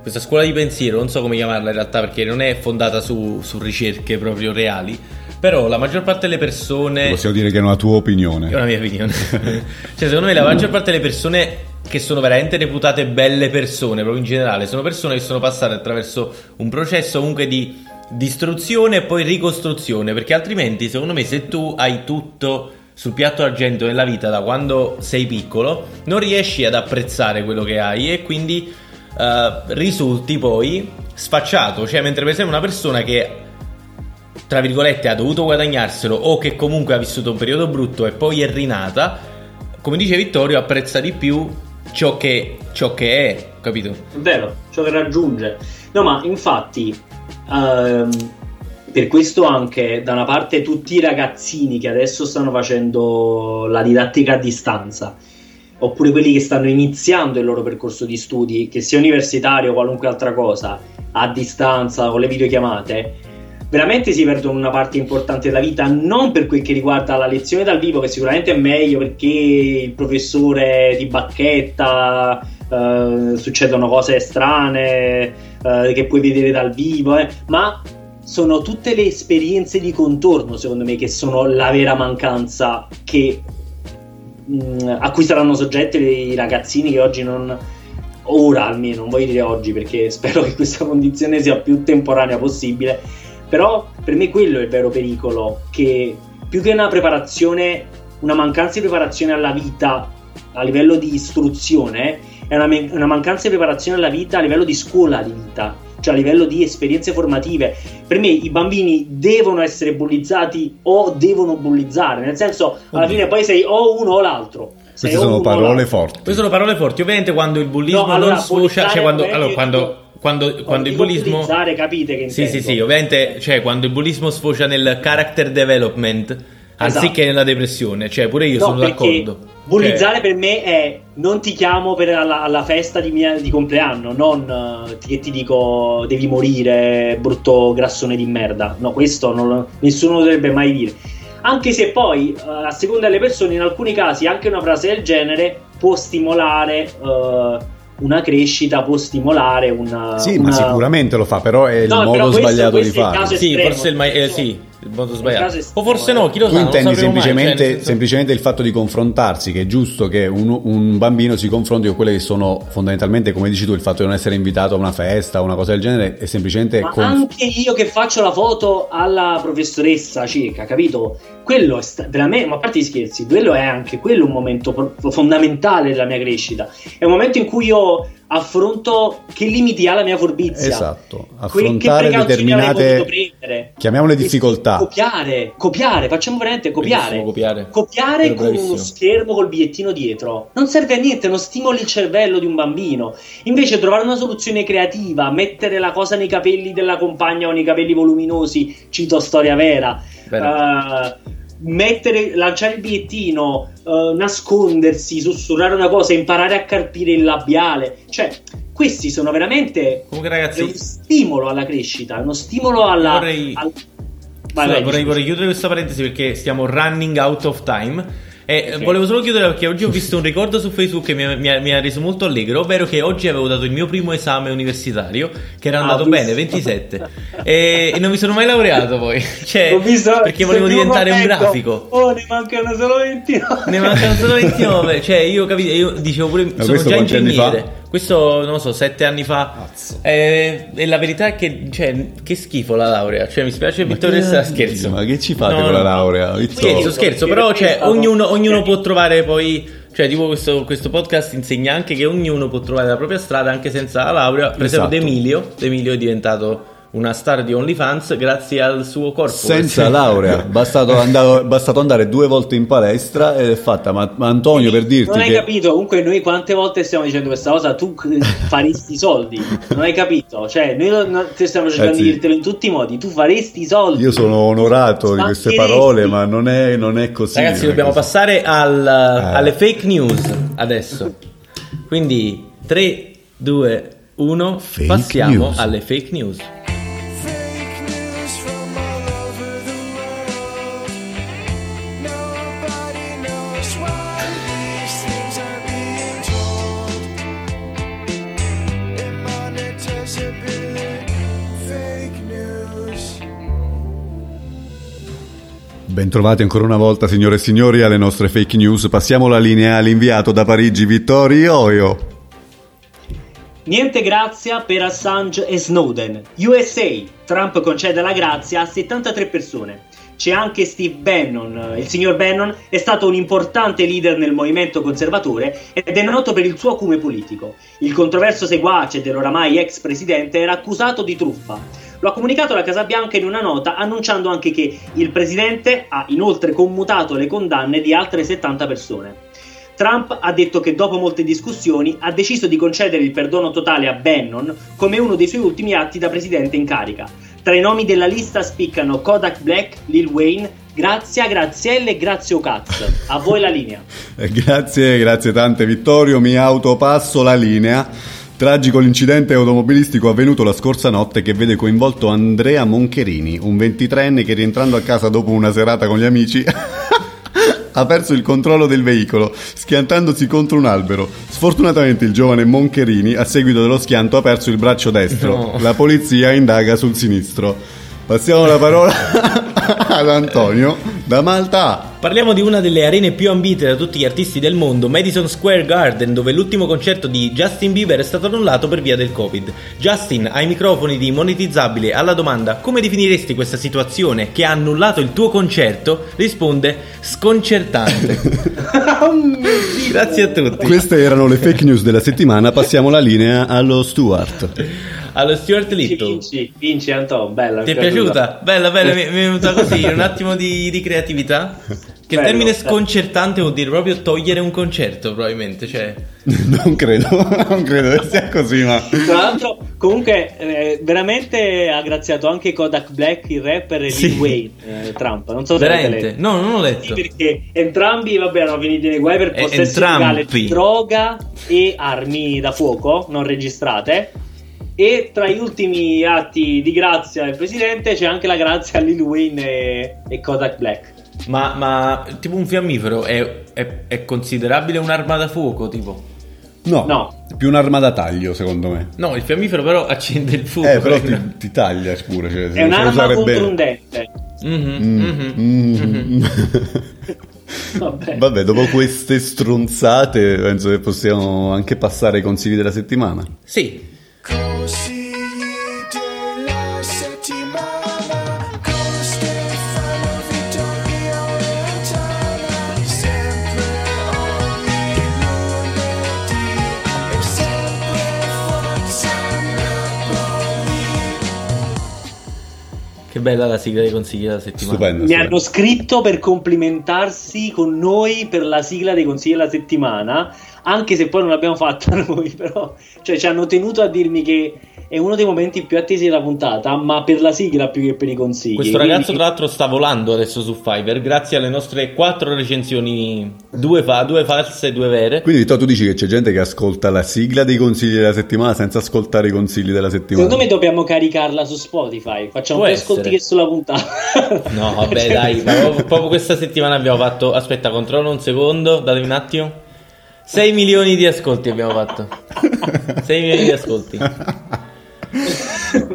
questa scuola di pensiero, non so come chiamarla in realtà, perché non è fondata su, su ricerche proprio reali. Però la maggior parte delle persone. Possiamo dire che è una tua opinione. È una mia opinione. cioè, secondo me la maggior parte delle persone che sono veramente reputate belle persone, proprio in generale, sono persone che sono passate attraverso un processo comunque di distruzione e poi ricostruzione, perché altrimenti, secondo me, se tu hai tutto sul piatto d'argento nella vita da quando sei piccolo, non riesci ad apprezzare quello che hai e quindi eh, risulti poi sfacciato, cioè mentre per esempio una persona che tra virgolette ha dovuto guadagnarselo o che comunque ha vissuto un periodo brutto e poi è rinata, come dice Vittorio, apprezza di più ciò che, ciò che è, capito? È vero, ciò che raggiunge. No, ma infatti, ehm, per questo anche da una parte tutti i ragazzini che adesso stanno facendo la didattica a distanza, oppure quelli che stanno iniziando il loro percorso di studi, che sia universitario o qualunque altra cosa, a distanza con le videochiamate, veramente si perdono una parte importante della vita, non per quel che riguarda la lezione dal vivo, che sicuramente è meglio perché il professore di bacchetta, eh, succedono cose strane eh, che puoi vedere dal vivo, eh, ma sono tutte le esperienze di contorno, secondo me, che sono la vera mancanza che, mh, a cui saranno soggetti i ragazzini che oggi non... Ora almeno, non voglio dire oggi perché spero che questa condizione sia più temporanea possibile, però per me quello è il vero pericolo, che più che una preparazione, una mancanza di preparazione alla vita a livello di istruzione, è una, me- una mancanza di preparazione alla vita a livello di scuola di vita, cioè a livello di esperienze formative. Per me i bambini devono essere bullizzati o devono bullizzare, nel senso alla fine poi sei o uno o l'altro. Sei Queste sono parole forti. Queste sono parole forti, ovviamente quando il bullismo No, allora, non sfocia, bullizzare cioè quando, allora, quando, quando, quando, il bullismo... bullizzare, capite che Sì, sì, sì, ovviamente, cioè quando il bullismo sfocia nel character development anziché nella depressione, cioè pure io Esatto. No, sono perché d'accordo. Bullizzare per me è non ti chiamo per alla, alla festa di, mia, di compleanno, non eh, che ti dico devi morire, brutto grassone di merda. No, questo non lo- nessuno dovrebbe mai dire. Anche se poi, eh, a seconda delle persone, in alcuni casi anche una frase del genere può stimolare eh, una crescita può stimolare una... Sì, una... ma sicuramente lo fa, però è il No, modo però questo- sbagliato questo di farlo. caso Sì, estremo. forse il, ma- eh, sì, il modo sbagliato. O forse no, chi lo Tu sa, non intendi sapremo mai, semplicemente, cioè, semplicemente il fatto di confrontarsi, che è giusto che un, un bambino si confronti con quelle che sono fondamentalmente, come dici tu, il fatto di non essere invitato a una festa o una cosa del genere, è semplicemente... Ma con- anche io che faccio la foto alla professoressa cieca, capito? Quello è sta- veramente, ma a parte gli scherzi, quello è anche quello un momento pro- fondamentale della mia crescita. È un momento in cui io affronto che limiti ha la mia forbizia. Esatto, affrontare determinate, potuto prendere. chiamiamole difficoltà. Copiare, copiare, facciamo veramente copiare. Copiare. Copiare con bravissimo. uno schermo col bigliettino dietro non serve a niente, non stimoli il cervello di un bambino. Invece, trovare una soluzione creativa, mettere la cosa nei capelli della compagna o nei capelli voluminosi, cito storia vera. Vero. Mettere, lanciare il bigliettino, eh, nascondersi, sussurrare una cosa, imparare a carpire il labiale. Cioè, questi sono veramente Comunque ragazzi, stimolo alla crescita, uno stimolo alla. Vorrei- al- Scusa, Vai, vai, vorrei, vorrei chiudere questa parentesi perché stiamo running out of time. E Ok. volevo solo chiudere perché oggi ho visto un ricordo su Facebook che mi ha, mi ha- mi ha reso molto allegro, ovvero che oggi avevo dato il mio primo esame universitario, che era Ah, andato ho bene, visto. 27, e, e non mi sono mai laureato poi, cioè, visto- perché volevo diventare un grafico. Oh, ne mancano solo 29. Ne mancano solo 29, cioè io capito, io dicevo pure, sono questo già ingegnere? Questo non lo so, sette anni fa, Cazzo. Eh, e la verità è che, cioè, che schifo la laurea, cioè mi spiace Vittorio se scherzo. ma che ci fate No, con la laurea. Vittorio? Scherzo, scherzo, però cioè, ognuno, ognuno può trovare poi, cioè tipo questo, questo podcast insegna anche che ognuno può trovare la propria strada anche senza la laurea, per esempio Esatto. D'Emilio, D'Emilio è diventato una star di OnlyFans grazie al suo corpo. Senza laurea, bastato, andare, bastato andare due volte in palestra ed è fatta. Ma, ma Antonio, per dirti Non hai che capito, comunque noi quante volte stiamo dicendo questa cosa, tu c- faresti i soldi, non hai capito, cioè noi non- non- ti stiamo cercando Ragazzi, di dirtelo in tutti i modi, tu faresti i soldi. io sono onorato di queste parole, ma non è, non è così. Ragazzi, è dobbiamo così. passare al- Eh. alle fake news adesso. Quindi 3, 2, 1, Fake passiamo news. alle fake news. Bentrovati ancora una volta, signore e signori, alle nostre fake news. Passiamo la linea all'inviato da Parigi, Vittorio Ioio. Niente grazia per Assange e Snowden. USA, Trump concede la grazia a 73 persone. C'è anche Steve Bannon. Il signor Bannon è stato un importante leader nel movimento conservatore ed è noto per il suo acume politico. Il controverso seguace dell'oramai ex presidente era accusato di truffa. Lo ha comunicato la Casa Bianca in una nota annunciando anche che il presidente ha inoltre commutato le condanne di altre 70 persone. Trump ha detto che dopo molte discussioni ha deciso di concedere il perdono totale a Bannon come uno dei suoi ultimi atti da presidente in carica. Tra i nomi della lista spiccano Kodak Black, Lil Wayne, Grazia, Grazielle e Grazio Katz. A voi la linea. Grazie, grazie tante Vittorio, mi autopasso la linea. Tragico l'incidente automobilistico avvenuto la scorsa notte che vede coinvolto Andrea Moncherini, un 23enne che rientrando a casa dopo una serata con gli amici ha perso il controllo del veicolo, schiantandosi contro un albero. Sfortunatamente il giovane Moncherini, a seguito dello schianto, ha perso il braccio destro. No. La polizia indaga sul sinistro. Passiamo la parola ad Antonio da Malta. Parliamo di una delle arene più ambite da tutti gli artisti del mondo, Madison Square Garden, dove l'ultimo concerto di Justin Bieber è stato annullato per via del Covid. Justin, ai microfoni di Monetizzabile, alla domanda come definiresti questa situazione che ha annullato il tuo concerto, risponde sconcertante. Grazie a tutti. Queste erano le fake news della settimana, passiamo la linea allo Stuart. Allo Stuart Little. vinci, vinci Anton, bella. Ti è piaciuta? Bella, bella, mi mi è venuta così, un attimo di, di creatività. Che Bello, termine sconcertante vuol dire proprio togliere un concerto, probabilmente. Cioè, Non credo, non credo che sia così, ma... Tra l'altro, comunque, eh, veramente ha graziato anche Kodak Black, il rapper, e Sì. Lil Wayne, eh, Trump. Non so se veramente. letto. No, non l'ho Sì, letto. perché entrambi vabbè, erano finiti nei guai per possesso entrambi. illegale di droga e armi da fuoco non registrate. E tra gli ultimi atti di grazia del presidente c'è anche la grazia a Lil Wayne e, e Kodak Black. Ma, ma tipo un fiammifero è, è- è considerabile un'arma da fuoco, tipo? No, No. più un'arma da taglio, secondo me. No, il fiammifero però accende il fuoco. Eh, però ti, ti taglia pure. Cioè, È un'arma usare contro bene. un dente. Mhm, Mm, mhm. mm. Vabbè. Vabbè, dopo queste stronzate, penso che possiamo anche passare ai consigli della settimana. Sì, bella la sigla dei consigli della settimana. Stupendo. Mi hanno scritto per complimentarsi con noi per la sigla dei consigli della settimana, anche se poi non l'abbiamo fatta noi, però cioè, ci hanno tenuto a dirmi che è uno dei momenti più attesi della puntata, ma per la sigla più che per i consigli. Questo ragazzo, Quindi- tra l'altro, sta volando adesso su Fiverr grazie alle nostre quattro recensioni, due, fa- due false e due vere. Quindi tu dici che c'è gente che ascolta la sigla dei consigli della settimana senza ascoltare i consigli della settimana. Secondo me dobbiamo caricarla su Spotify. Facciamo Può più ascolti essere. che sulla puntata. No, vabbè, Cioè, dai, proprio questa settimana abbiamo fatto. Aspetta, controllo un secondo, datemi un attimo. 6 milioni di ascolti abbiamo fatto. 6 milioni di ascolti.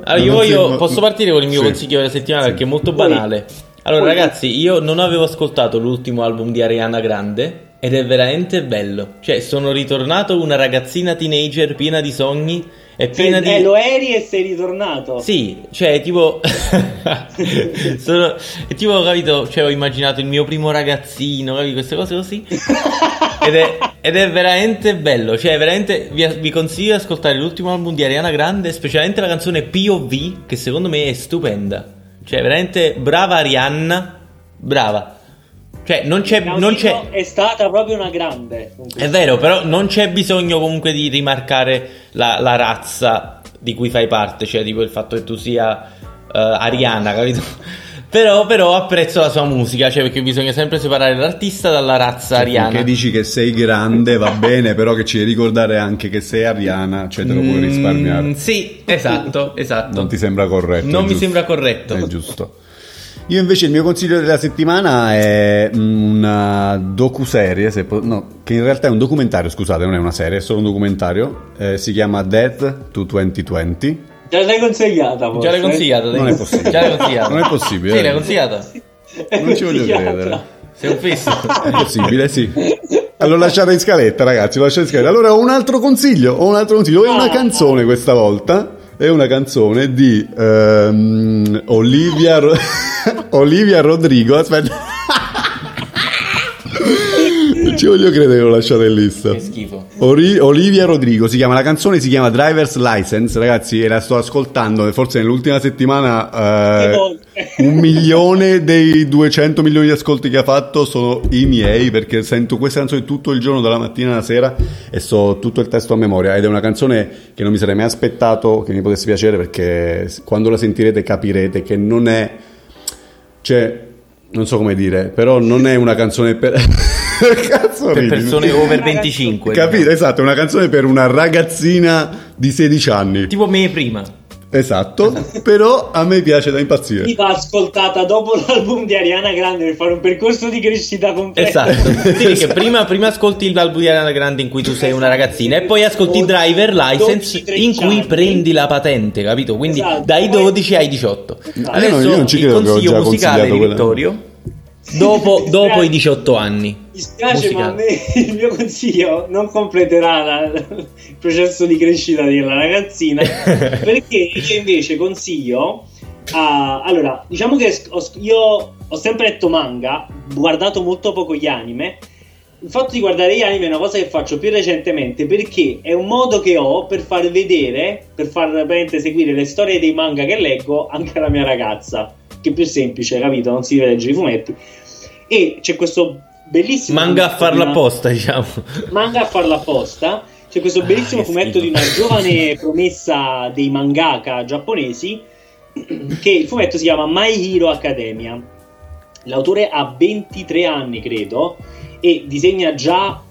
Allora, io voglio, posso partire con il mio Sì. consiglio della settimana Sì. perché è molto banale. Allora, ragazzi, io non avevo ascoltato l'ultimo album di Ariana Grande ed è veramente bello. Cioè, sono ritornato una ragazzina teenager piena di sogni e piena di. Eh, lo eri e sei ritornato. Sì, cioè, tipo. sono, è tipo, capito? Cioè, ho immaginato il mio primo ragazzino, capito? Queste cose così. Ed è, ed è veramente bello. Cioè, veramente vi, vi consiglio di ascoltare l'ultimo album di Ariana Grande, specialmente la canzone POV, che secondo me è stupenda. Cioè, veramente brava Arianna. Brava. Cioè, non c'è. Non c'è È stata proprio una grande. è vero, però non c'è bisogno comunque di rimarcare la, la razza di cui fai parte, cioè tipo il fatto che tu sia eh, ariana, capito? Però, però apprezzo la sua musica, cioè perché bisogna sempre separare l'artista dalla razza ariana. Che dici che sei grande va bene, però che ci devi ricordare anche che sei ariana, cioè te lo puoi risparmiare. Mm, sì, esatto, esatto. Non ti sembra corretto? Non mi giusto. sembra corretto. È giusto. Io invece il mio consiglio della settimana è una docuserie, se po- no, che in realtà è un documentario, scusate, non è una serie, è solo un documentario, eh, si chiama Death to 2020. Già l'hai consigliata. Già l'hai forse? consigliato, dai. Non è possibile. Già l'hai consigliato. Non è possibile, Sì, l'hai consigliata. Non ci voglio Consigliata. credere. Sei un fisso. È possibile, sì. L'ho lasciata in scaletta, ragazzi, l'ho lasciata in scaletta. Allora ho un altro consiglio, ho un altro consiglio, è una Ah. canzone questa volta. È una canzone di ehm, Olivia, Ro- Olivia Rodrigo. Aspetta, non ci voglio credere che l'ho lasciata in lista. Che schifo. Ori- Olivia Rodrigo si chiama la canzone si chiama Driver's License ragazzi e la sto ascoltando forse nell'ultima settimana Che eh? Un milione dei 200 milioni di ascolti che ha fatto sono i miei perché sento questa canzone tutto il giorno dalla mattina alla sera e so tutto il testo a memoria ed è una canzone che non mi sarei mai aspettato che mi potesse piacere perché quando la sentirete capirete che non è cioè non so come dire però non è una canzone per Cazzo Per ridi? persone over 25. Capito, esatto, è una canzone per una ragazzina di 16 anni. Tipo me prima. Esatto, però a me piace da impazzire. Io l'ho ascoltata dopo l'album di Ariana Grande per fare un percorso di crescita completa. Esatto. Sì, perché prima, prima ascolti l'album di Ariana Grande in cui tu sei una ragazzina e poi ascolti Driver License 12-13 in cui prendi la patente, capito? Quindi Esatto. dai Poi- 12 ai 18. Esatto. Adesso Io non ci il credo che ho consiglio già musicale di quella. Dopo, dopo i 18 anni. Mi spiace, ma a Musicale. me il mio consiglio non completerà la- il processo di crescita della ragazzina. perché io invece consiglio. a- allora, diciamo che ho- io ho sempre letto manga, guardato molto poco gli anime. Il fatto di guardare gli anime è una cosa che faccio più recentemente perché è un modo che ho per far vedere, per far seguire le storie dei manga che leggo anche alla mia ragazza. Che più semplice, capito? Non si deve leggere i fumetti. E c'è questo bellissimo. Manga a farla di una- apposta, diciamo. Manga a farla apposta. C'è questo bellissimo Ah, fumetto schifo. di una giovane promessa dei mangaka giapponesi. Che il fumetto si chiama My Hero Academia. L'autore ha 23 anni, credo, e disegna già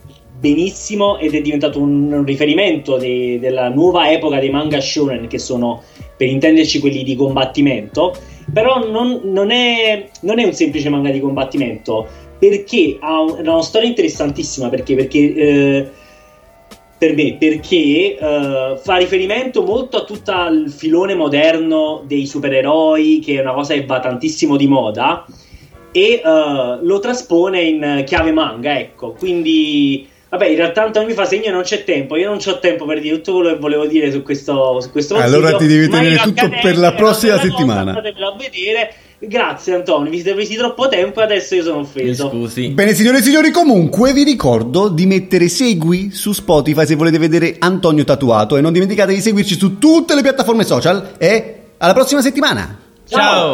benissimo ed è diventato un riferimento de- della nuova epoca dei manga shonen, che sono per intenderci quelli di combattimento. Però non, non è, non è un semplice manga di combattimento, perché ha un- ha una storia interessantissima. Perché? Perché eh, per me perché eh, fa riferimento molto a tutto il filone moderno dei supereroi, che è una cosa che va tantissimo di moda, e eh, lo traspone in chiave manga, ecco. Quindi, vabbè, in realtà Antonio mi fa segno non c'è tempo, io non ho tempo per dire tutto quello che volevo dire su questo, su questo Allora consiglio, ti devi tenere tutto per la prossima settimana. Andatevelo a vedere. Grazie Antonio, vi siete presi troppo tempo e adesso io sono Mi offeso. scusi. Bene signore e signori, comunque vi ricordo di mettere segui su Spotify se volete vedere Antonio tatuato e non dimenticate di seguirci su tutte le piattaforme social e alla prossima settimana! Ciao.